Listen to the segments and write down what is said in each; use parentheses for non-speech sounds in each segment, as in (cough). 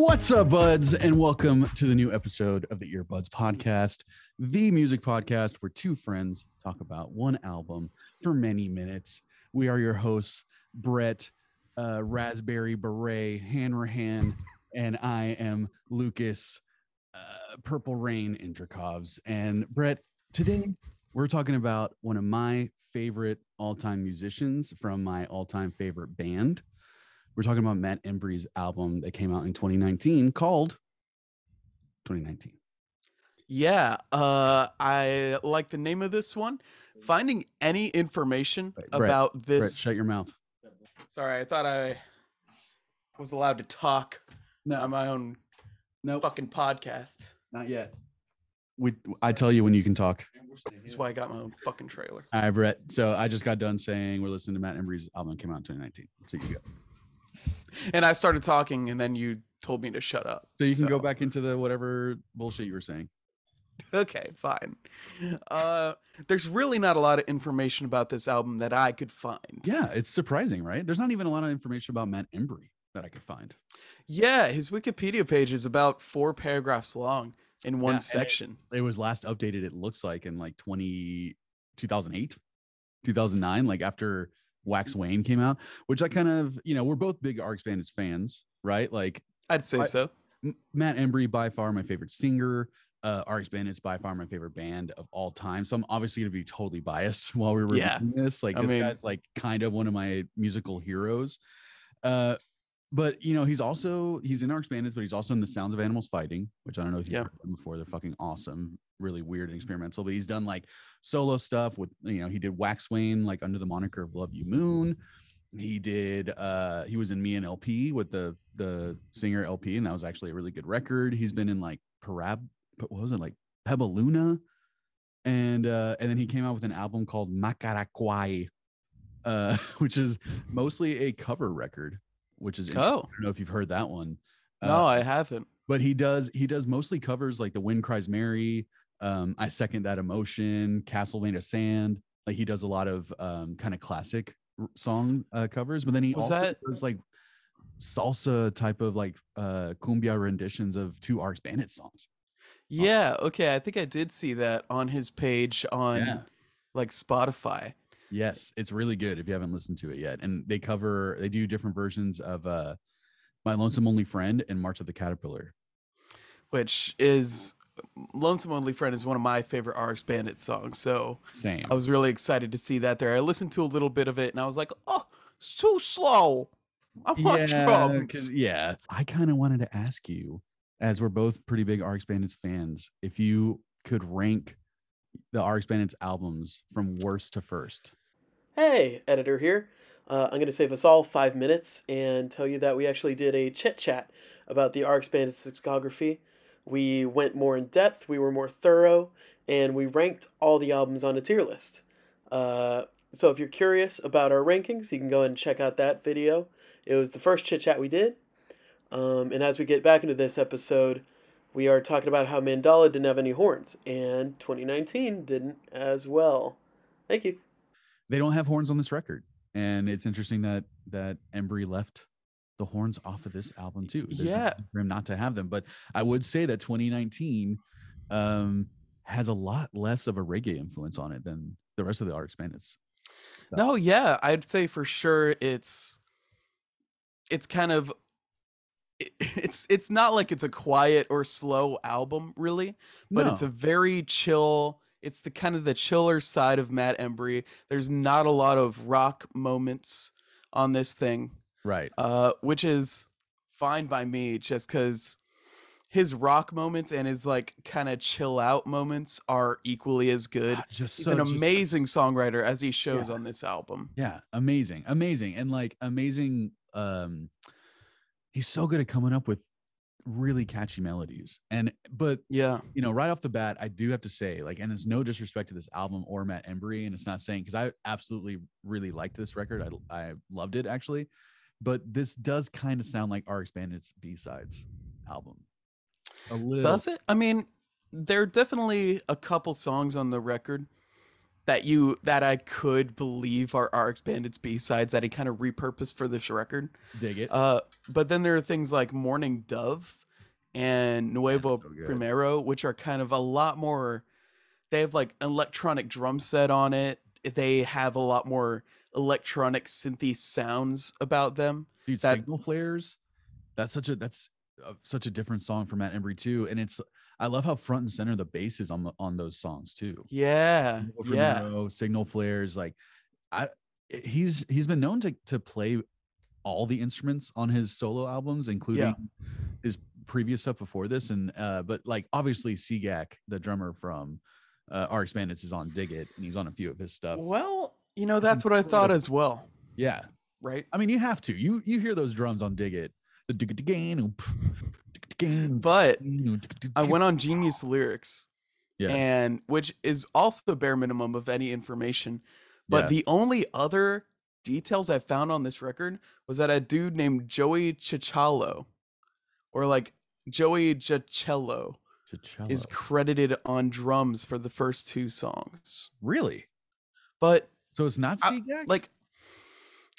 What's up, buds, and welcome to the new episode of the Earbuds Podcast, the music podcast where two friends talk about one album for many minutes. We are your hosts, Brett, uh, Raspberry Beret, Hanrahan, and I am Lucas, uh, Purple Rain Indrakovs. And Brett, today we're talking about one of my favorite all-time musicians from my all-time favorite band. We're talking about Matt Embry's album that came out in 2019 called 2019. Yeah, uh, I like the name of this one. Finding any information Right, Brett, about Brett, this. shut your mouth. Sorry, I thought I was allowed to talk No, on my own no, fucking podcast. not yet. We, I tell you when you can talk. That's why I got my own fucking trailer. All right, Brett. So I just got done saying we're listening to Matt Embry's album that came out in 2019. So you go. And I started talking, and then you told me to shut up. So you can go back into the whatever bullshit you were saying. Okay, fine. Uh, there's really not a lot of information about this album that I could find. Yeah, it's surprising, right? There's not even a lot of information about Matt Embry that I could find. Yeah, his Wikipedia page is about four paragraphs long in one it- section. It was last updated, it looks like, in like 20, 2008, 2009, like after Wax Wane came out, which I kind of, you know, we're both big RX Bandits fans, right? Like I'd say I- so. M- Matt Embry, by far my favorite singer. Uh, RX Bandits, by far my favorite band of all time. So I'm obviously gonna be totally biased (laughs) while we were Yeah. reviewing this. Like I this mean- guy's like kind of one of my musical heroes. Uh, but you know, he's also he's in RX Bandits but he's also in the Sounds of Animals Fighting, which I don't know if you've Yeah. heard them before. They're fucking awesome, really weird and experimental. But he's done like solo stuff with you know he did Wax Wane like under the moniker of Love You Moon. He did uh he was in Me and LP with the the singer LP, and that was actually a really good record. He's been in like Parab what was it like Pebaluna? And uh and then he came out with an album called Macaraquai, uh, (laughs) which is mostly a cover record, which is. Oh. I don't know if you've heard that one. No, Uh, I haven't. but he does he does mostly covers like the wind cries mary um i second that emotion castles made of sand like he does a lot of um kind of classic r- song uh covers but then he Was also that- does like salsa type of like uh cumbia renditions of two RX Bandit songs Yeah, okay. I think I did see that on his page on Yeah. like Spotify. Yes it's really good if you haven't listened to it yet and they cover they do different versions of uh my lonesome only friend and march of the caterpillar which is Lonesome Only Friend is one of my favorite RX Bandit songs. So same I was really excited to see that there. I listened to a little bit of it and I was like, oh, it's too slow. I want yeah, drums. yeah. I kind of wanted to ask you, as we're both pretty big RX Bandits fans, if you could rank the RX Bandits albums from worst to first. Hey, editor here. Uh, I'm going to save us all five minutes and tell you that we actually did a chit chat about the RX Bandits discography. We went more in depth, we were more thorough, and we ranked all the albums on a tier list. Uh, so if you're curious about our rankings, you can go and check out that video. It was the first chit chat we did. Um, and as we get back into this episode, we are talking about how Mandala didn't have any horns, and 2019 didn't as well. Thank you. They don't have horns on this record, and it's interesting that that Embry left the horns off of this album too. There's Yeah. reason for him not to have them. But I would say that 2019 um, has a lot less of a reggae influence on it than the rest of the RX Bandits. No, yeah, I'd say for sure it's it's kind of it- (laughs) it's it's not like it's a quiet or slow album really, but it's a very chill. It's the kind of the chiller side of Matt Embry. There's not a lot of rock moments on this thing, Right. uh, which is fine by me, just because his rock moments and his like kind of chill out moments are equally as good. Ah, Just He's so an just- amazing songwriter as he shows Yeah. on this album. Yeah, amazing, amazing, and like amazing. Um, he's so good at coming up with really catchy melodies, and but Yeah. you know, right off the bat, I do have to say, like, and it's no disrespect to this album or Matt Embry, and it's not saying because I absolutely really liked this record. I I loved it actually, but this does kind of sound like our Bandit's B sides album. A little. Does it? I mean, there are definitely a couple songs on the record that you that I could believe are RX Bandits B sides that he kind of repurposed for this record. Dig it. Uh, but then there are things like Morning Dove and Nuevo so. Primero, which are kind of a lot more. They have like an electronic drum set on it. They have a lot more electronic synthy sounds about them. Dude, that- signal flares. That's such a that's uh, such a different song from Matt Embry too, and it's I love how front and center the bass is on the, on those songs too. Yeah, yeah, signal flares, like I he's he's been known to to play all the instruments on his solo albums, including his previous stuff before this, and uh, but like obviously Seagak, the drummer from uh, RX Bandits, is on Dig It, and he's on a few of his stuff. Well, you know that's what I thought as well, Yeah, right? I mean you have to. You you hear those drums on Dig It, the dig it again, But I went on Genius Lyrics, Yeah. and which is also the bare minimum of any information. But Yeah. the only other details I found on this record was that a dude named Joey Chichalo, or like Joey Gicello, is credited on drums for the first two songs. really But so it's not like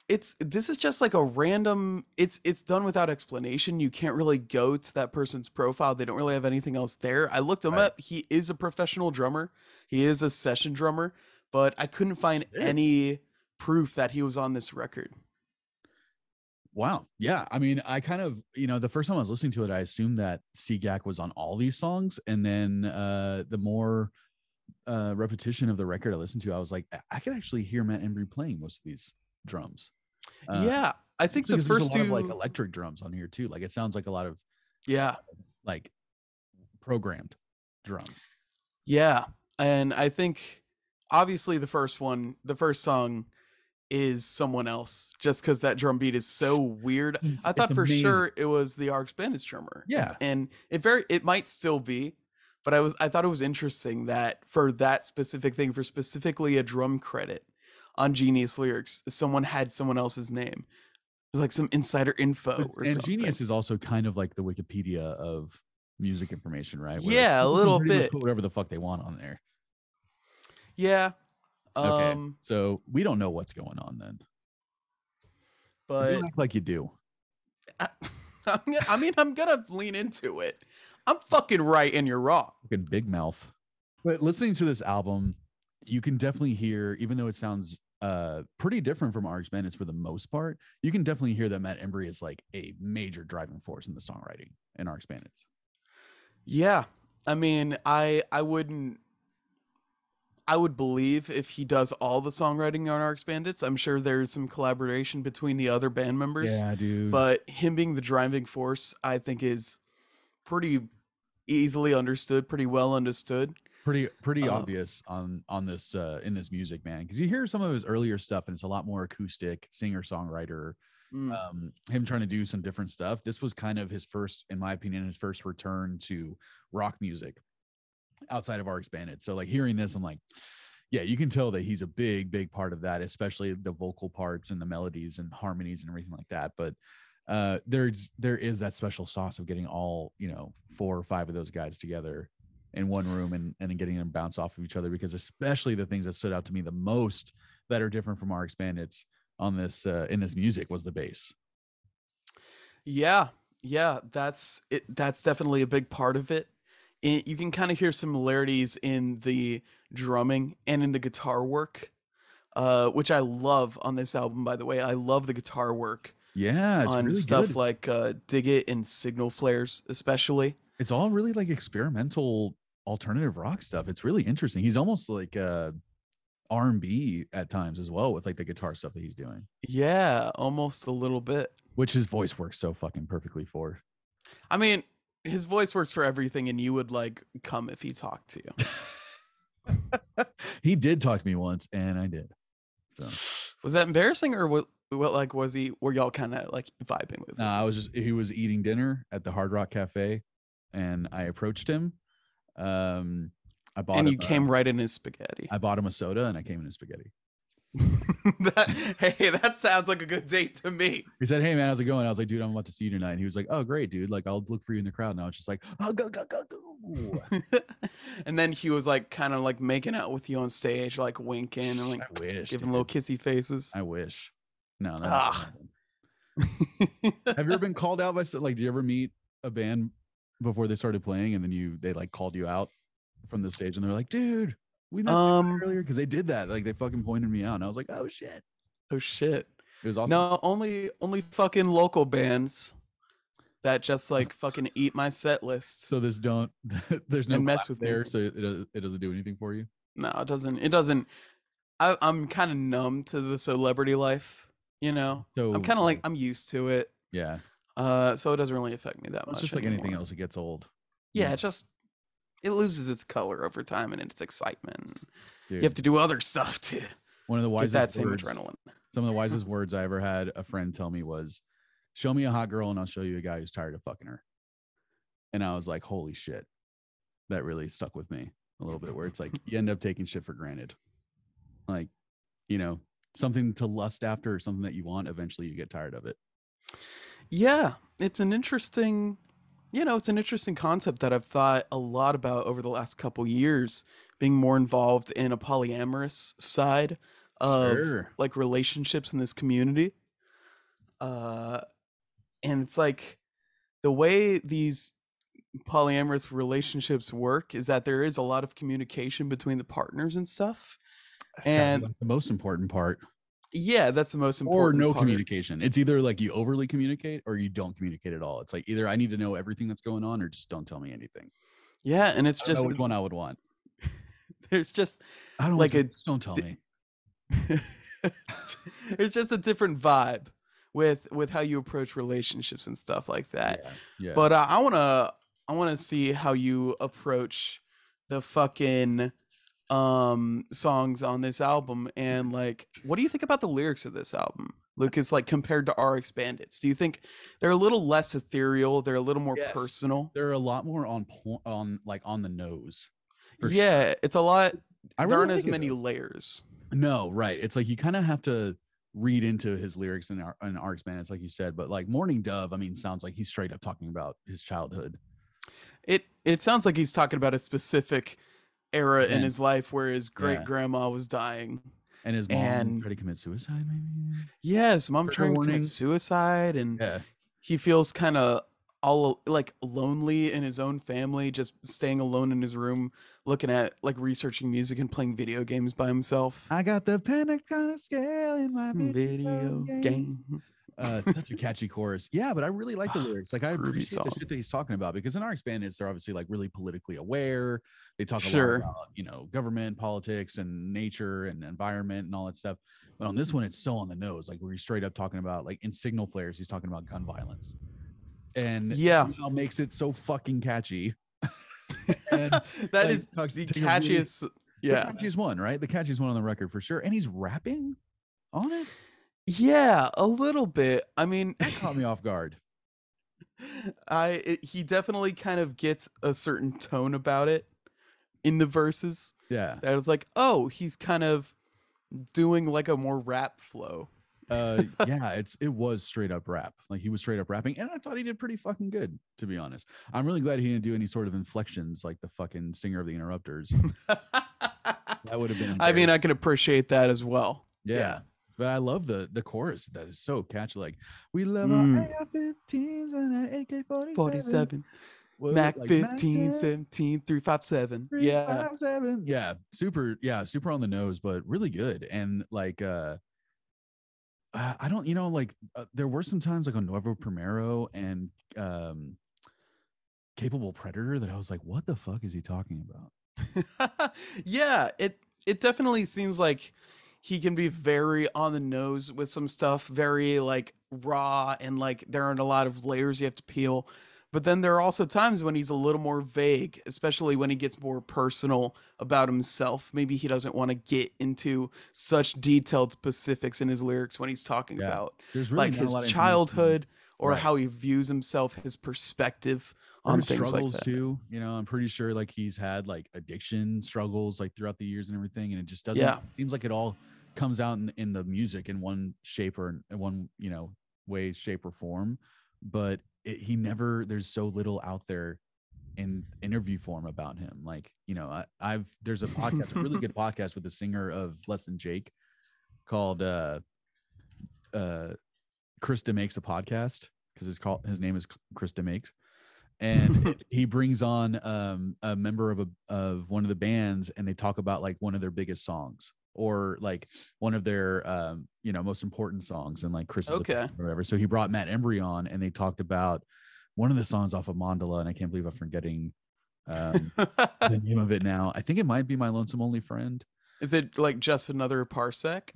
it's this is just like a random it's it's done without explanation you can't really go to that person's profile they don't really have anything else there i looked him Right. up he is a professional drummer he is a session drummer but i couldn't find Yeah. any proof that he was on this record Wow. Yeah. I mean, I kind of, you know, the first time I was listening to it, I assumed that Seagak was on all these songs. And then uh the more uh repetition of the record I listened to, I was like, I- I could actually hear Matt Embry playing most of these drums. Uh, yeah i think the first two of like electric drums on here too. Like it sounds like a lot of yeah like programmed drums. Yeah, and I think obviously the first one, the first song is someone else just because that drum beat is so weird. It's- I thought for amazing. sure it was the RX Bandits drummer. Yeah. And it very it might still be, but I was I thought it was interesting that for that specific thing, for specifically a drum credit on Genius Lyrics, someone had someone else's name. It was like some insider info But- or and something. Genius is also kind of like the Wikipedia of music information, right? Where Yeah, a little bit. put whatever the fuck they want on there. Yeah. Okay. Um So we don't know what's going on then. but like you do. I, (laughs) gonna- I mean, I'm gonna lean into it. I'm fucking right and you're wrong. fucking big mouth. But listening to this album, you can definitely hear, even though it sounds uh pretty different from RX Bandits for the most part, you can definitely hear that Matt Embry is like a major driving force in the songwriting in RX Bandits. Yeah, I mean, I I wouldn't. I would believe if he does all the songwriting on RX Bandits. I'm sure there's some collaboration between the other band members, Yeah, dude. but him being the driving force, I think, is pretty easily understood, pretty well understood. Pretty pretty uh, obvious on on this uh in this music, man. Because you hear some of his earlier stuff and it's a lot more acoustic, singer songwriter, Mm. um him trying to do some different stuff this was kind of his first in my opinion his first return to rock music outside of RX Bandits. so like hearing this i'm like yeah you can tell that he's a big big part of that especially the vocal parts and the melodies and harmonies and everything like that but uh there's there is that special sauce of getting all you know four or five of those guys together in one room and and getting them bounce off of each other because especially the things that stood out to me the most that are different from our Bandits on this uh, in this music was the bass. Yeah, yeah, that's it. That's definitely a big part of it. it you can kind of hear similarities in the drumming and in the guitar work, uh, which I love on this album. By the way, I love the guitar work Yeah, on really stuff good. like uh, "Dig It" and "Signal Flares," especially. it's all really like experimental alternative rock stuff. It's really interesting. He's almost like uh R&B at times as well with like the guitar stuff that he's doing, Yeah, almost a little bit. which his voice works so fucking perfectly for. I mean, his voice works for everything, and you would like come if he talked to you. (laughs) he did talk to me once and I did. So Was that embarrassing, or what? What like was he? Were y'all kind of like vibing with? no, him? I was just he was eating dinner at the Hard Rock Cafe and I approached him. Um I bought and you a- came right in his spaghetti. I bought him a soda and I came in his spaghetti. (laughs) that, hey, that sounds like a good date to me. He said, "Hey man, how's it going?" I was like, "Dude, I'm about to see you tonight." And he was like, "Oh, great, dude. Like, I'll look for you in the crowd now." It's just like, "Oh, go, go, go, go." (laughs) and then he was like kind of like making out with you on stage, like winking and like I wish. giving dude. little kissy faces. I wish. No, Ah. Have you ever been called out by like? Do you ever meet a band before they started playing, and then you they like called you out from the stage, and they're like, "Dude, we met um earlier," because they did that. Like they fucking pointed me out, and I was like, "Oh shit!" oh shit. It was awesome. No, only only fucking local bands that just (laughs) like fucking eat my set list. So there's don't (laughs) there's no mess with me. there, so it does, it doesn't do anything for you. no, it doesn't. It doesn't. I, I'm kind of numb to the celebrity life. You know, So I'm kind of like I'm used to it. yeah, Uh, so it doesn't really affect me that it's much. just like anything else. It gets old. Yeah, it just it loses its color over time and its excitement. Dude. You have to do other (laughs) stuff to One of the wisest that same words, adrenaline. some of the (laughs) wisest words I ever had a friend tell me was, "Show me a hot girl, and I'll show you a guy who's tired of fucking her." And I was like, "Holy shit!" That really stuck with me a little bit. Where it's like you end up taking shit for granted, like you know something to lust after or something that you want. Eventually, you get tired of it. Yeah, it's an interesting, you know, it's an interesting concept that I've thought a lot about over the last couple years, being more involved in a polyamorous side of Sure. like relationships in this community. Uh and it's like the way these polyamorous relationships work is that there is a lot of communication between the partners and stuff. And- like, the most important part, Yeah, that's the most important. or no part. communication. It's either like you overly communicate or you don't communicate at all. It's like either I need to know everything that's going on or just don't tell me anything. Yeah, and it's I don't know just which one I would want. (laughs) there's just I don't Like a don't tell me. (laughs) There's just a different vibe with with how you approach relationships and stuff like that. yeah. yeah. But uh, I wanna I wanna see how you approach the fucking um songs on this album and like what do you think about the lyrics of this album lucas like compared to rx bandits do you think they're a little less ethereal they're a little more Yes. personal they're a lot more on point on like on the nose. for sure. yeah it's a lot I there really aren't as many layers No, right. It's like you kind of have to read into his lyrics in our in RX Bandits, like you said. But like Morning Dove, I mean, sounds like he's straight up talking about his childhood. It it sounds like he's talking about a specific era in his life where his great grandma was dying. And his mom And- tried to commit suicide, maybe. Yes, mom trying to commit suicide, and Yeah, he feels kind of all like lonely in his own family, just staying alone in his room, looking at like researching music and playing video games by himself. I got the pentagon scale in my hmm, video, Video game. game. Uh, such a catchy chorus. Yeah, but I really like the lyrics. Like I appreciate the shit that he's talking about because in our Bandits, they're obviously like really politically aware. They talk a Sure. lot about you know government, politics, and nature and environment and all that stuff. But on this one, it's so on the nose. Like where he's straight up talking about like in Signal Flares, he's talking about gun violence, and Yeah. makes it so fucking catchy. (laughs) and that like, is talks- the a really- catchiest. the catchiest one, right? The catchiest one on the record for sure. And he's rapping on it. Yeah, a little bit. I mean, That caught me off guard. (laughs) I it, he definitely kind of gets a certain tone about it in the verses. Yeah. That was like, oh, he's kind of doing like a more rap flow. uh (laughs) yeah it's it was straight up rap like he was straight up rapping and i thought he did pretty fucking good to be honest i'm really glad he didn't do any sort of inflections like the fucking singer of the interrupters (laughs) that would have been I mean. I can appreciate that as well. yeah. yeah. But i love the the chorus that is so catchy like we love Mm. our ar-15s and our ak-47 47, What- Mac like 15, 10, 17, 357. Yeah. 357. yeah super yeah super on the nose but really good and like uh uh, I don't, you know, like uh, there were some times like on Nuevo Primero and um Capable Predator that I was like, what the fuck is he talking about? (laughs) yeah, it it definitely seems like he can be very on the nose with some stuff, very like raw and like there aren't a lot of layers you have to peel. But then there are also times when he's a little more vague, especially when he gets more personal about himself. Maybe he doesn't want to get into such detailed specifics in his lyrics when he's talking Yeah. about really like his lot of information. childhood or Right. how he views himself, his perspective on things like that. too. You know, I'm pretty sure like he's had like addiction struggles like throughout the years and everything, and it just doesn't. Yeah. seems like it all comes out in, in the music in one shape or in one you know way, shape or form. But it, he never. There's so little out there in interview form about him. Like, you know, I, I've there's a podcast, a really good (laughs) podcast with the singer of Less Than Jake called uh uh Chris DeMakes a Podcast because his call his name is Chris DeMakes. And (laughs) he brings on um a member of a of one of the bands and they talk about like one of their biggest songs or like one of their um you know most important songs and like Chris Okay. or whatever. So he brought Matt Embry on and they talked about one of the songs off of Mandala, and I can't believe I'm forgetting um, the (laughs) name of it now. I think it might be My Lonesome Only Friend. Is it like just another parsec?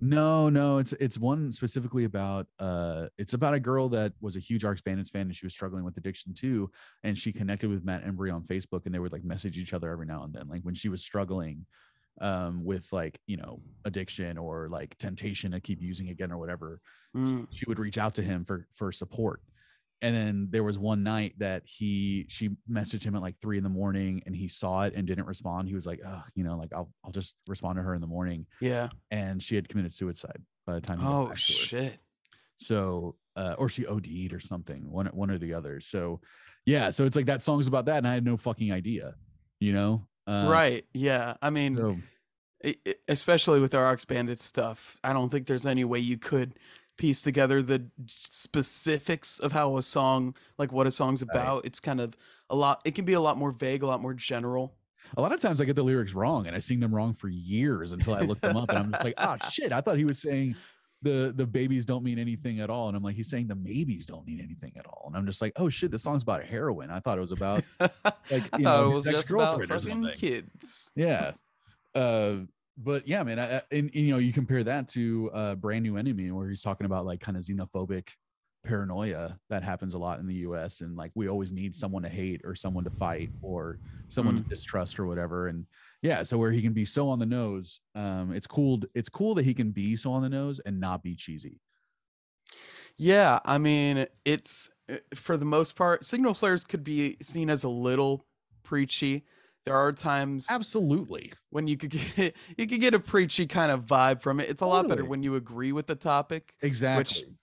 No, no, it's it's one specifically about uh it's about a girl that was a huge RX Bandits fan and she was struggling with addiction too. And she connected with Matt Embry on Facebook and they would like message each other every now and then. Like when she was struggling um with like, you know, addiction or like temptation to keep using again or whatever, Mm. she would reach out to him for for support and then there was one night that he she messaged him at like three in the morning and he saw it and didn't respond he was like oh you know like i'll i'll just respond to her in the morning Yeah. and she had committed suicide by the time he Oh back to her. shit. so uh or she od'd or something one one or the other so yeah so it's like that song's about that and i had no fucking idea you know uh, right. Yeah. I mean, so especially with our RX Bandit stuff, I don't think there's any way you could piece together the specifics of how a song, like what a song's about. It's kind of a lot. It can be a lot more vague, a lot more general. a lot of times I get the lyrics wrong and I sing them wrong for years until I look them up and I'm just like, oh shit, I thought he was saying the the babies don't mean anything at all. And I'm like, he's saying the maybes don't mean anything at all. And I'm just like, oh shit, this song's about heroin. I thought it was about (laughs) I you thought know, it was just about fucking kids. yeah. Uh but yeah, man, I, I- and, and, you know, you compare that to uh brand new enemy where he's talking about like kind of xenophobic paranoia that happens a lot in the US and like we always need someone to hate or someone to fight or someone to distrust or whatever and yeah so where he can be so on the nose um it's cool it's cool that he can be so on the nose and not be cheesy Yeah, I mean, it's uh, for the most part, signal flares could be seen as a little preachy. There are times absolutely when you could get (laughs) you could get a preachy kind of vibe from it. It's a lot better when you agree with the topic. exactly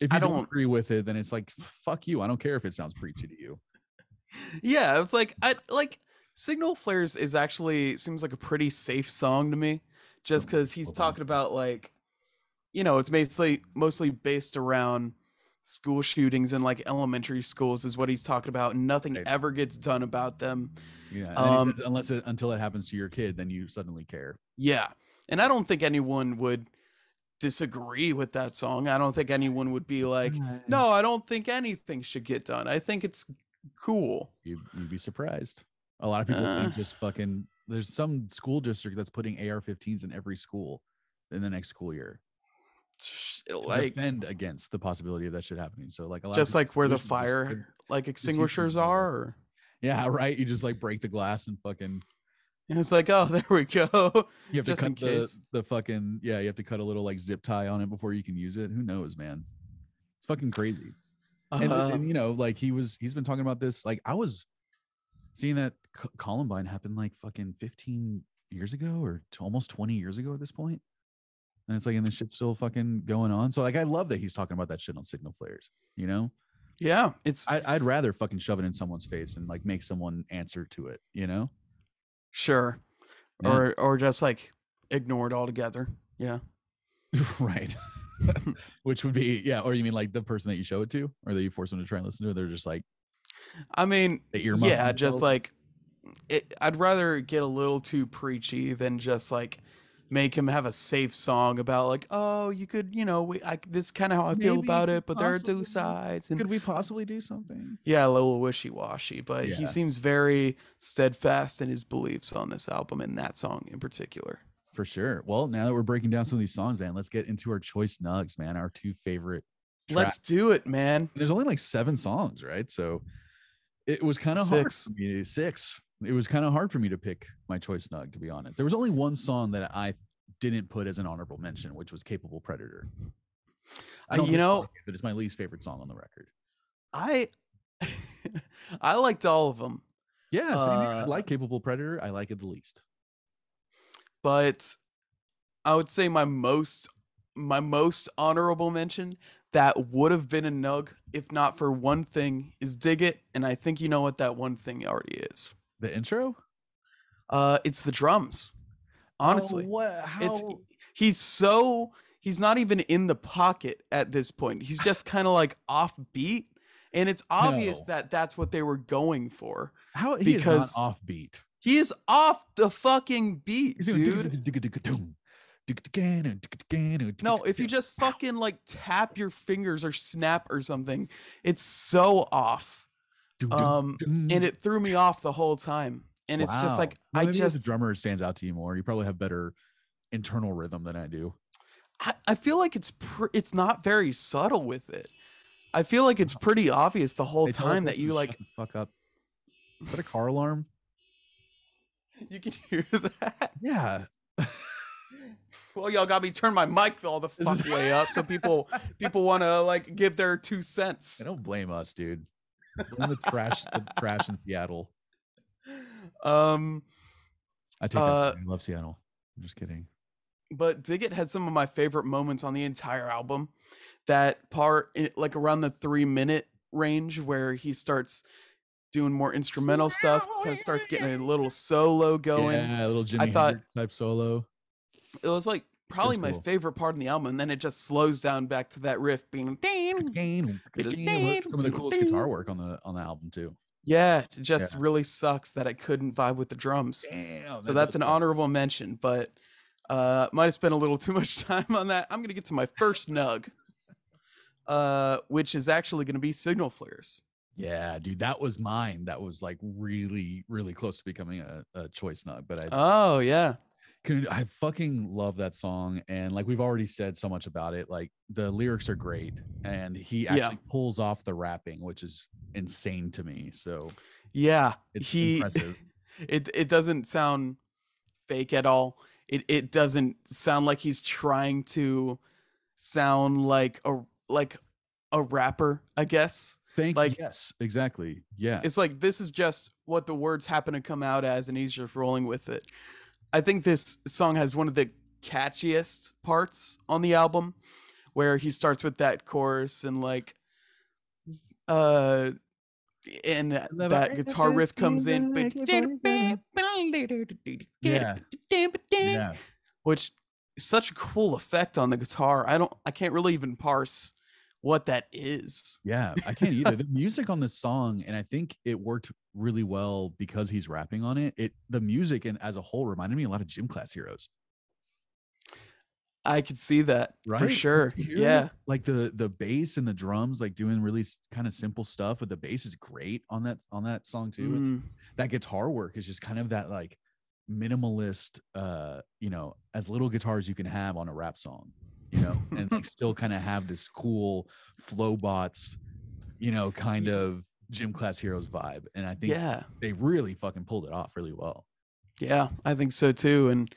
if you I don't, don't- agree with it then it's like fuck you i don't care if it sounds preachy to you (laughs) Yeah, it's like I like Signal Flares is actually seems like a pretty safe song to me, just Oh, because he's hold talking about like, you know, it's mostly mostly based around school shootings in like elementary schools is what he's talking about, nothing Right. ever gets done about them. yeah and Um, unless it until it happens to your kid then you suddenly care Yeah, and I don't think anyone would disagree with that song. I don't think anyone would be like, no, I don't think anything should get done. I think it's cool. you, you'd be surprised a lot of people think Uh. just fucking there's some school district that's putting ar-15s in every school in the next school year Like defend against the possibility of that shit happening so like a lot just like where the fire like extinguishers are or Yeah, (laughs) right. You just like break the glass and fucking and it's like oh (laughs) there we go you have Just to cut the, case. the fucking yeah, you have to cut a little like zip tie on it before you can use it. Who knows, man? It's fucking crazy. And, Uh, and you know, like he was he's been talking about this. Like I was seeing that C- Columbine happened like fucking 15 years ago or t- almost 20 years ago at this point. And it's like, and this shit's still fucking going on. So like, I love that he's talking about that shit on signal flares. You know, yeah it's I, I'd rather fucking shove it in someone's face and like make someone answer to it. You know, sure Yeah. or or just like ignore it altogether yeah (laughs) right? (laughs) Which would be yeah. Or you mean like the person that you show it to, or that you force them to try and listen to? it, They're just like i mean yeah just themselves? like it, i'd rather get a little too preachy than just like make him have a safe song about like oh you could you know we, I, this kind of how i feel about it but there are two sides and could we possibly do something? yeah a little wishy-washy but Yeah. he seems very steadfast in his beliefs on this album and that song in particular For sure. Well, now that we're breaking down some of these songs, man, let's get into our choice nugs, man. Our two favorite. let's do it man There's only like seven songs, right? So it was kind of hard Six. for me. Six. It was kind of hard for me to pick my choice nug, to be honest. There was only one song that I didn't put as an honorable mention, which was "Capable Predator." I don't you know- it, but it's my least favorite song on the record. i (laughs) i liked all of them Yeah, here. I Uh, like "Capable Predator." I like it the least. but I would say my most my most honorable mention that would have been a nug if not for one thing is dig it and i think you know what that one thing already is The intro? uh it's the drums honestly Oh, what? How? it's he's so he's not even in the pocket at this point he's just (laughs) kind of like off beat and it's obvious No. that that's what they were going for how he because- is not offbeat. he is off the fucking beat dude (laughs) no if you just fucking like tap your fingers or snap or something it's so off um and it threw me off the whole time and it's just like Well, i just drummer stands out to you more. You probably have better internal rhythm than I do. I, I feel like it's pr- it's not very subtle with it i feel like it's pretty obvious the whole time that you like fuck up. Is that a car alarm? you can hear that Yeah. Well y'all got me turn my mic all the (laughs) fuck way up so people people want to like give their two cents I don't blame us, dude. Blame the trash, the trash in Seattle. um I take Uh, that. I love Seattle. I'm just kidding. but Dig It had some of my favorite moments on the entire album that part like around the three minute range where he starts doing more instrumental stuff kind of starts getting a little solo going yeah, a little Jimi thought- Hendrix type solo. It was like probably my cool. favorite part in the album and then it just slows down back to that riff being Some of the coolest guitar work on the on the album too. yeah it just Yeah. really sucks that i couldn't vibe with the drums Damn. so that's an honorable mention but uh might have spent a little (laughs) too much time on that i'm gonna get to my first nug uh which is actually gonna be signal flares Yeah, dude, that was mine. That was like really, really close to becoming a, a choice nug. But I oh yeah Can I fucking love that song and like we've already said so much about it. Like the lyrics are great and he Yeah. actually pulls off the rapping, which is insane to me. So yeah it's he impressive. (laughs) it it doesn't sound fake at all it it doesn't sound like he's trying to sound like a like a rapper i guess Thank like- yes, exactly. Yeah. it's like this is just what the words happen to come out as and he's just rolling with it i think this song has one of the catchiest parts on the album where he starts with that chorus and like uh and that guitar riff comes in Yeah. Yeah. which such a cool effect on the guitar i don't i can't really even parse what that is Yeah, I can't either. The music on this song, and I think it worked really well because he's rapping on it. It the music and as a whole reminded me a lot of gym class heroes. i could see that for Right? sure hear yeah? Like the the bass and the drums, like doing really kind of simple stuff, but the bass is great on that on that song too. Mm, That guitar work is just kind of that like minimalist, uh, you know, as little guitar as you can have on a rap song, you know, and like (laughs) still kind of have this cool flow bots, you know, kind of gym class heroes vibe. And I think yeah they really fucking pulled it off really well. Yeah, I think so too. And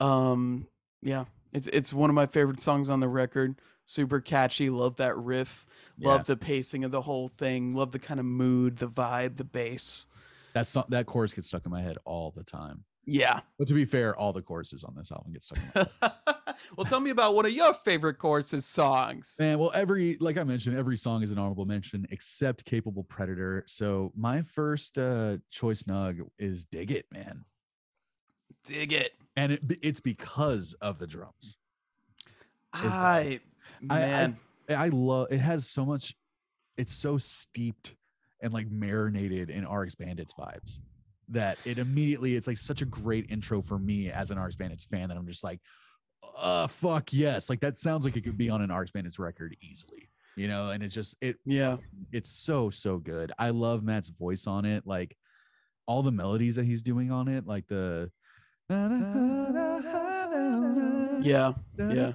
um yeah, it's it's one of my favorite songs on the record. Super catchy. Love that riff. Love Yeah. the pacing of the whole thing. Love the kind of mood, the vibe, the bass. That's song, that chorus gets stuck in my head all the time. Yeah. But to be fair, all the choruses on this album get stuck in (laughs) well, tell me about one of your favorite choruses songs. Man, well, every like I mentioned, every song is an honorable mention except Capable Predator. So my first uh choice nug is Dig It, man. Dig it. And it, it's because of the drums. I I- man. I love it has so much it's so steeped and like marinated in RX Bandits vibes that it immediately it's like such a great intro for me as an RX Bandits fan that I'm just like uh fuck yes like that sounds like it could be on an RX Bandits record easily you know and it's just it yeah. it's so so good i love matt's voice on it like all the melodies that he's doing on it like the Yeah. Yeah.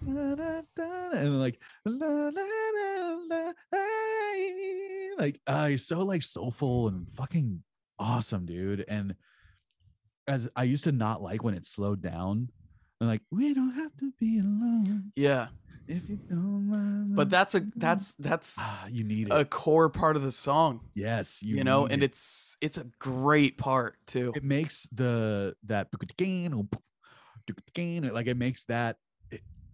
and like like uh he's so like soulful and fucking awesome dude and as i used to not like when it slowed down and like we don't have to be alone Yeah. if you don't mind But that's a that's that's ah you need it a core part of the song. yes You, know, and it. it's it's a great part too. it makes the that like it makes that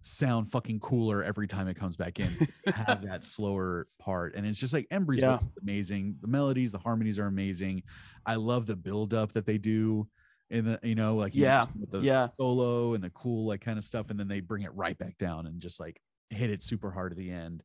sound fucking cooler every time it comes back in. have that (laughs) slower part, and it's just like Embry's Yeah. amazing. The melodies, the harmonies are amazing. I love the build up that they do in the you know like Yeah, mentioned with the yeah. solo and the cool like kind of stuff, and then they bring it right back down and just like hit it super hard at the end.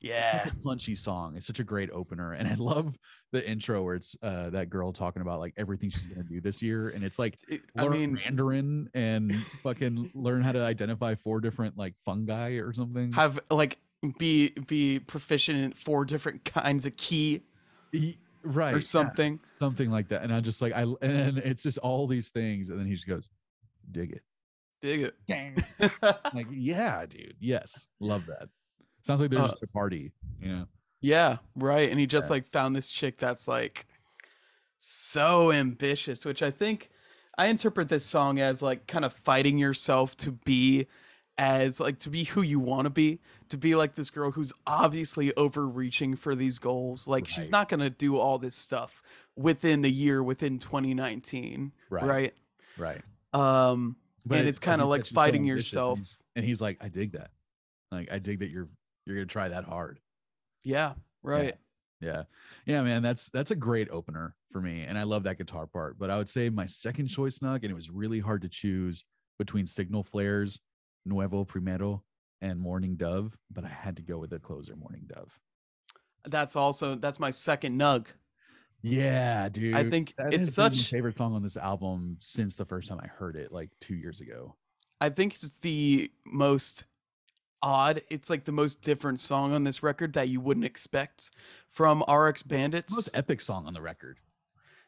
It's Yeah. such a punchy song. It's such a great opener, and I love the intro where it's uh, that girl talking about like everything she's gonna do this year, and it's like It- I learn mean, Mandarin and fucking learn how to identify four different like fungi or something. have like be be proficient in four different kinds of key He- right or yeah, something. something like that. And I just like I and it's just all these things, and then he just goes, "Dig it." Dig it. (laughs) like, yeah, dude. Yes, love that. Sounds like there's Uh, just a party. You know. yeah, right. And he just Yeah. like found this chick that's like so ambitious, which I think I interpret this song as like kind of fighting yourself to be as like to be who you want to be, to be like this girl who's obviously overreaching for these goals. Like she's not going to do all this stuff within the year within 2019, Right. right? Right. Um But and it- it's kind of like so fighting yourself. And he's like, I dig that. Like, I dig that you're you're gonna try that hard. Yeah, right. Yeah. Yeah, man, that's that's a great opener for me. And I love that guitar part. But I would say my second choice nug, and it was really hard to choose between Signal Flares, Nuevo Primero, and Morning Dove, but I had to go with the closer Morning Dove. That's also that's my second nug. Yeah, dude. I think that it's has been my such favorite song on this album since the first time I heard it, like two years ago. I think it's the most odd. It's like the most different song on this record that you wouldn't expect from RX Bandits. Most epic song on the record.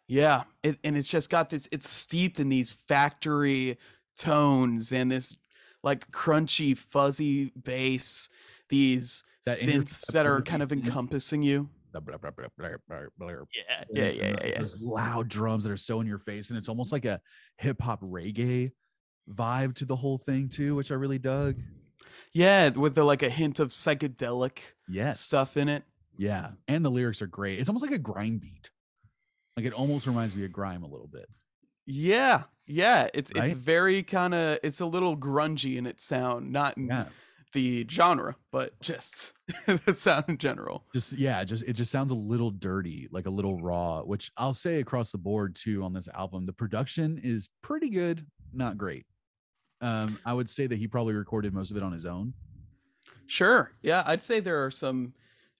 Yeah, it, and it's just got this. It's steeped in these factory tones and this like crunchy, fuzzy bass. These That synths that are kind of encompassing you. Blah, blah, blah, Yeah, yeah, yeah, yeah, yeah. Those loud drums that are so in your face, and it's almost like a hip hop reggae vibe to the whole thing too, which I really dug. Yeah, with the like a hint of psychedelic Yes, stuff in it. yeah, and the lyrics are great. It's almost like a grime beat. Like it almost reminds me of grime a little bit. Yeah, yeah. It's it's very kind of it's a little grungy in its sound, not in Yeah, the genre, but just (laughs) the sound in general. just yeah, just it just sounds a little dirty, like a little raw. Which I'll say across the board too on this album, the production is pretty good, not great. Um, I would say that he probably recorded most of it on his own. Sure. Yeah, I'd say there are some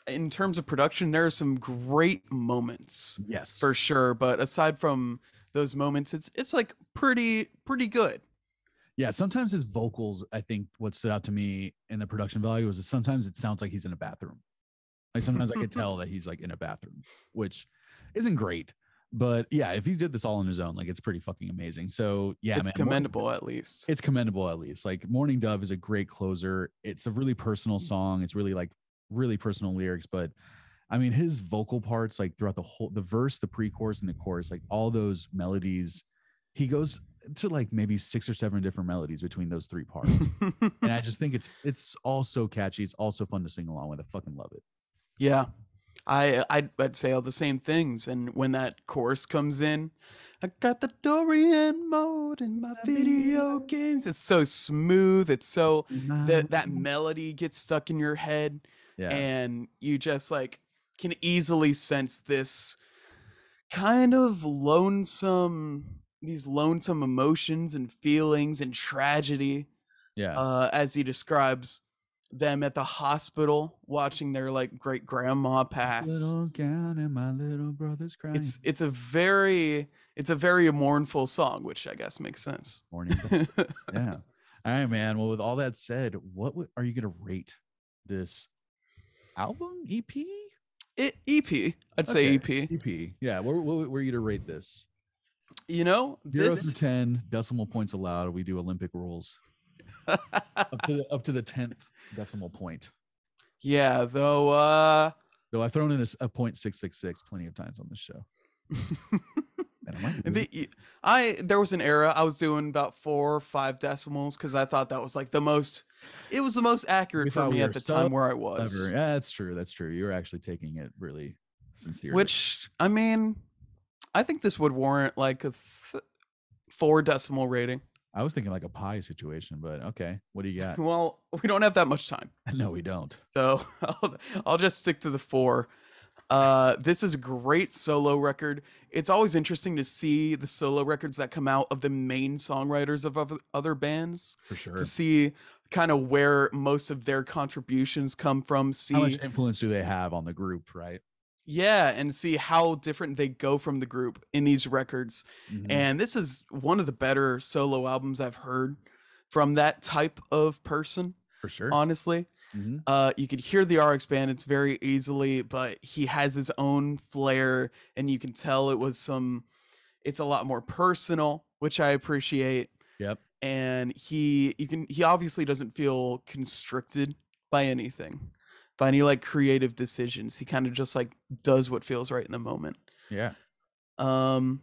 in terms of production, there are some great moments Yes, for sure, but aside from those moments, it's it's like pretty pretty good. Yeah, sometimes his vocals, I think what stood out to me in the production value was that sometimes it sounds like he's in a bathroom. Like sometimes I could (laughs) tell that he's like in a bathroom, which isn't great. But yeah, if he did this all on his own, like it's pretty fucking amazing. So yeah, it's man, Morning- commendable at least. It's commendable at least. Like Morning Dove is a great closer. It's a really personal mm. song. It's really like really personal lyrics, but I mean his vocal parts like throughout the whole the verse, the pre-chorus and the chorus, like all those melodies, he goes to like maybe six or seven different melodies between those three (laughs) parts. and I just think it's it's all so catchy. It's also fun to sing along with. I fucking love it. Yeah. I I'd, I'd say all the same things. And when that chorus comes in, I got the Dorian mode in my video games. It's so smooth. It's so that that melody gets stuck in your head. Yeah, and you just like can easily sense this kind of lonesome these lonesome emotions and feelings and tragedy yeah, uh, as he describes them at the hospital watching their like great grandma pass. Little gown and my little brother's crying. It's it's a very it's a very mournful song, which I guess makes sense. morning. (laughs) Yeah. All right, man. Well, with all that said, what would, are you gonna rate this album? EP? it, EP, I'd say EP. EP. Yeah. What, what, what are you gonna rate this? You know, Zero this through ten decimal points allowed. We do Olympic rules (laughs) up to the up to the tenth decimal point. yeah, though uh Though I've thrown in a point six six six plenty of times on this show. (laughs) I might be doing the, I there was an era I was doing about four or five decimals because I thought that was like the most it was the most accurate for thought we me at the so time where I clever. was. Yeah, that's true. That's true. You're actually taking it really sincerely. Which I mean, I think this would warrant like a th- four decimal rating. I was thinking like a pie situation, but okay. What do you got? Well, (laughs) we don't have that much time. (laughs) no, we don't. So (laughs) I'll, I'll just stick to the four. Uh, this is a great solo record. It's always interesting to see the solo records that come out of the main songwriters of other, other bands For sure. to see kind of where most of their contributions come from. See, How much influence do they have on the group, right? Yeah, and see how different they go from the group in these records. Mhm. And this is one of the better solo albums I've heard from that type of person, For sure. honestly. Mhm. Uh, you could hear the RX Bandits very easily, but he has his own flair, and you can tell it was some. It's a lot more personal, which I appreciate. Yep. And he, you can, he obviously doesn't feel constricted by anything, by any like creative decisions. He kind of just like does what feels right in the moment. Yeah. Um,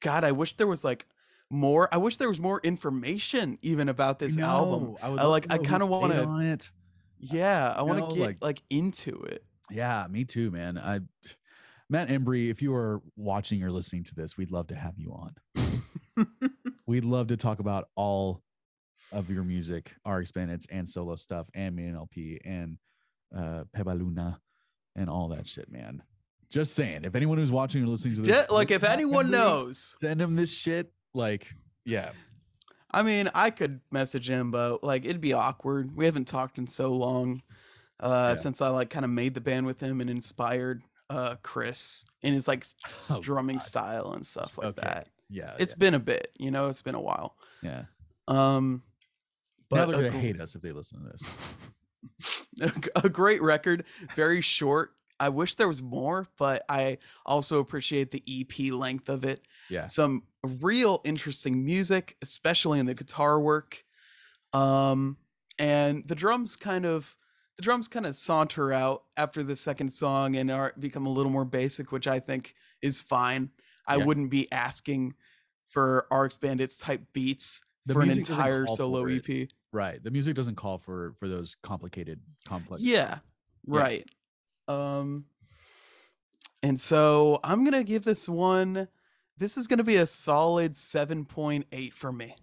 God, I wish there was like more. I wish there was more information even about this album. I, would I like- I kinda wanna- it. Yeah, I want to get like- like into it. Yeah, me too, man. I Matt Embry, if you are watching or listening to this, we'd love to have you on. (laughs) We'd love to talk about all of your music, RX Bandits and solo stuff, and Main LP and uh Peba Luna and all that shit, man. Just saying, if anyone who's watching or listening to this, Yeah, like if anyone knows, send him this shit. Like, yeah, I mean, I could message him, but like it'd be awkward. We haven't talked in so long uh, Yeah. since I like kind of made the band with him and inspired uh, Chris in his like Oh, drumming God. style and stuff like Okay. that. yeah, It's been a bit, you know, it's been a while. yeah. Um, Now they're gonna hate us if they listen to this. (laughs) A great record, very short. I wish there was more, but I also appreciate the EP length of it. Yeah, Some real interesting music, especially in the guitar work. Um, and the drums kind of the drums kind of saunter out after the second song and are become a little more basic, which I think is fine. I Yeah. wouldn't be asking for RX Bandits type beats The for an entire solo for it. Right. The music doesn't call for for those complicated, complex. Yeah, right. Um and so I'm going to give this one this is going to be a solid 7.8 for me.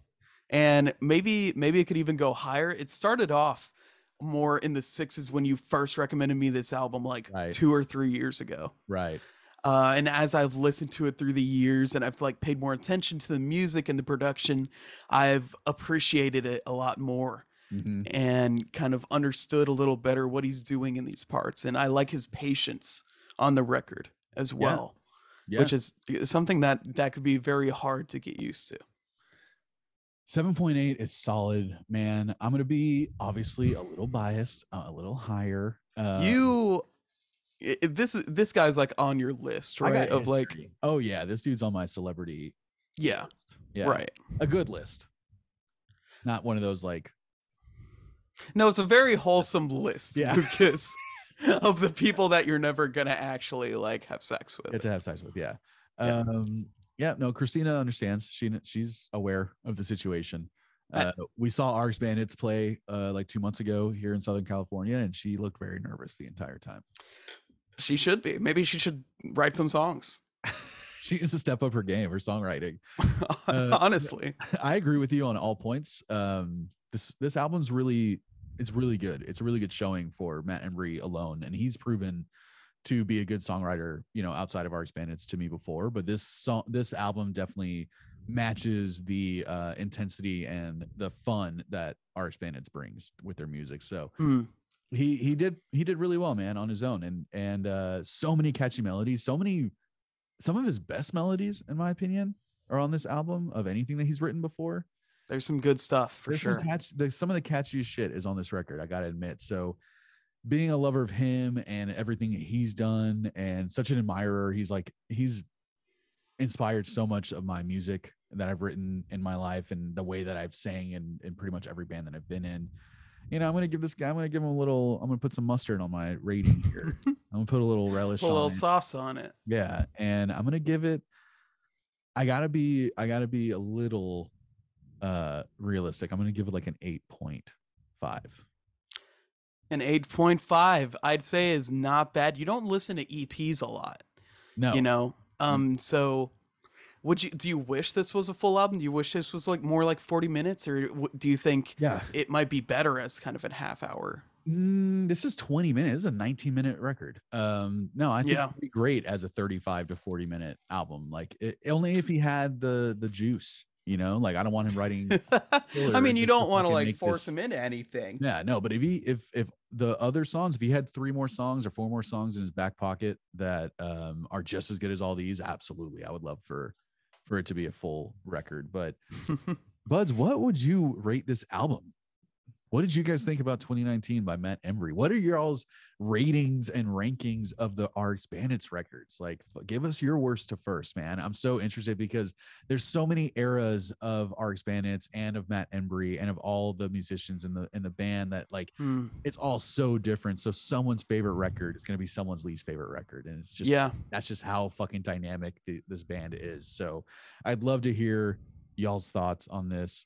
And maybe maybe it could even go higher. It started off more in the sixes when you first recommended me this album like Right. 2 or 3 years ago. Right. Uh, and as I've listened to it through the years and I've like paid more attention to the music and the production, I've appreciated it a lot more hmm and kind of understood a little better what he's doing in these parts. And I like his patience on the record as well, Yeah. which is something that that could be very hard to get used to. 7.8 is solid, man. I'm going to be obviously a little biased, uh, a little higher. Uh, you, i- i- this is this guy's like on your list, right? Of like, oh, yeah, this dude's on my celebrity. yeah, list. Yeah. right. A good list. Not one of those like, No, it's a very wholesome list, Yeah. Lucas, (laughs) of the people that you're never gonna actually like have sex get with. to have sex with. Yeah. Yeah. Um, yeah, no, Christina understands. She she's aware of the situation. Uh, we saw RX Bandits play uh, like two months ago here in Southern California, and she looked very nervous the entire time. She should be. Maybe she should write some songs. (laughs) she needs to step up her game, her songwriting. (laughs) Uh, Honestly, (laughs) I agree with you on all points. Um, this this album's really it's really good. It's a really good showing for Matt Embry alone, and he's proven to be a good songwriter. You know, outside of RX Bandits to me before, but this song, this album definitely matches the uh, intensity and the fun that RX Bandits brings with their music. So Hmm. He he did he did really well, man, on his own, and and uh, so many catchy melodies, so many some of his best melodies, in my opinion, are on this album of anything that he's written before. there's some good stuff for There's sure. Some, catch, some of the catchiest shit is on this record. I gotta admit. So, being a lover of him and everything he's done, and such an admirer, he's like he's inspired so much of my music that I've written in my life and the way that I've sang in in pretty much every band that I've been in. You know, I'm gonna give this guy. I'm gonna give him a little. I'm gonna put some mustard on my rating here. (laughs) I'm gonna put a little relish Put a little it. sauce on it. Yeah, and I'm gonna give it. I gotta be. I gotta be a little uh realistic. I'm gonna give it like an eight point five. An 8.5, I'd say, is not bad. You don't listen to EPs a lot, No, you know? Um, so would you do you wish this was a full album? Do you wish this was like more like 40 minutes or do you think Yeah. it might be better as kind of a half hour? Mm, this is 20 minutes. This is a 19 minute record. Um, no, I think Yeah. it'd be great as a 35 to 40 minute album. Like it, only if he had the the juice, you know. Like I don't want him writing. (laughs) I mean, you don't want to like force this- him into anything. yeah, no. But if he if if the other songs, if he had three more songs or four more songs in his back pocket that um are just as good as all these, absolutely, I would love for for it to be a full record. But (laughs) Buds, what would you rate this album? What did you guys think about 2019 by Matt Embry? What are y'all's ratings and rankings of the RX Bandits records? Like, give us your worst to first, man. I'm so interested because there's so many eras of RX Bandits and of Matt Embry and of all the musicians in the in the band that like Hmm. it's all so different. So someone's favorite record is going to be someone's least favorite record, and it's just yeah. that's just how fucking dynamic the, this band is. So I'd love to hear y'all's thoughts on this.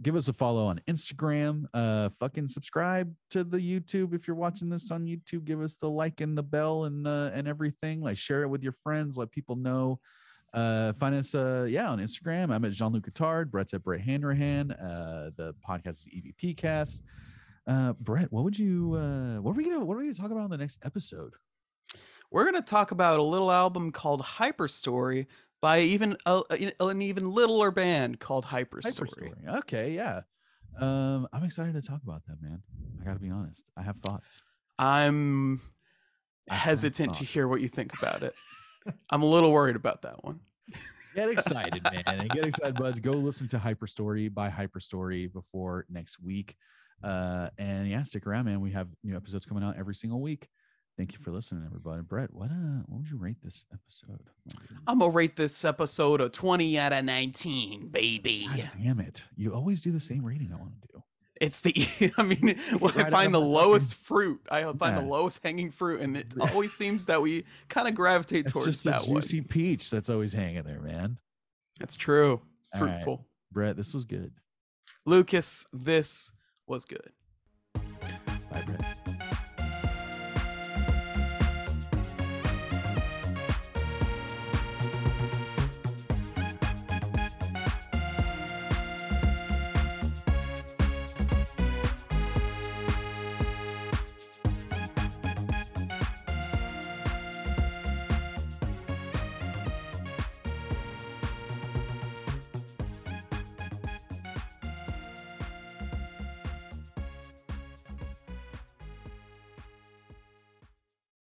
Give us a follow on Instagram. Uh, fucking subscribe to the YouTube if you're watching this on YouTube. Give us the like and the bell and uh, and everything. Like share it with your friends. Let people know. Uh, find us uh yeah on Instagram. I'm at Jean Luc Guitard. Brett's at Brett Hanrahan. Uh, the podcast is EVP Cast. Uh, Brett, what would you uh what are we gonna what are we gonna talk about in the next episode? We're to talk about a little album called Hyperstory by even a, an even littler band called Hyperstory. Hyperstory. Okay, yeah. Um, I'm excited to talk about that, man. I gotta be honest. I have thoughts. I'm have hesitant to hear what you think about it. I'm a little worried about that one. Get (laughs) excited, man. And get excited, buds. Go listen to Hyperstory by Hyperstory before next week. Uh, and yeah, stick around, man. We have new episodes coming out every single week. Thank you for listening, everybody. Brett, what uh what would you rate this episode? I'm gonna rate this episode a 20 out of 19, baby. God damn it. You always do the same rating I want to do. It's the, (laughs) I mean, (laughs) when right I find the lowest fruit, I find Yeah. the lowest hanging fruit, and it (laughs) always seems that we kind of gravitate It's towards that one. juicy peach that's always hanging there, man. That's true. Right. Fruitful. Brett, this was good. Lucas, this was good. Bye, Brett.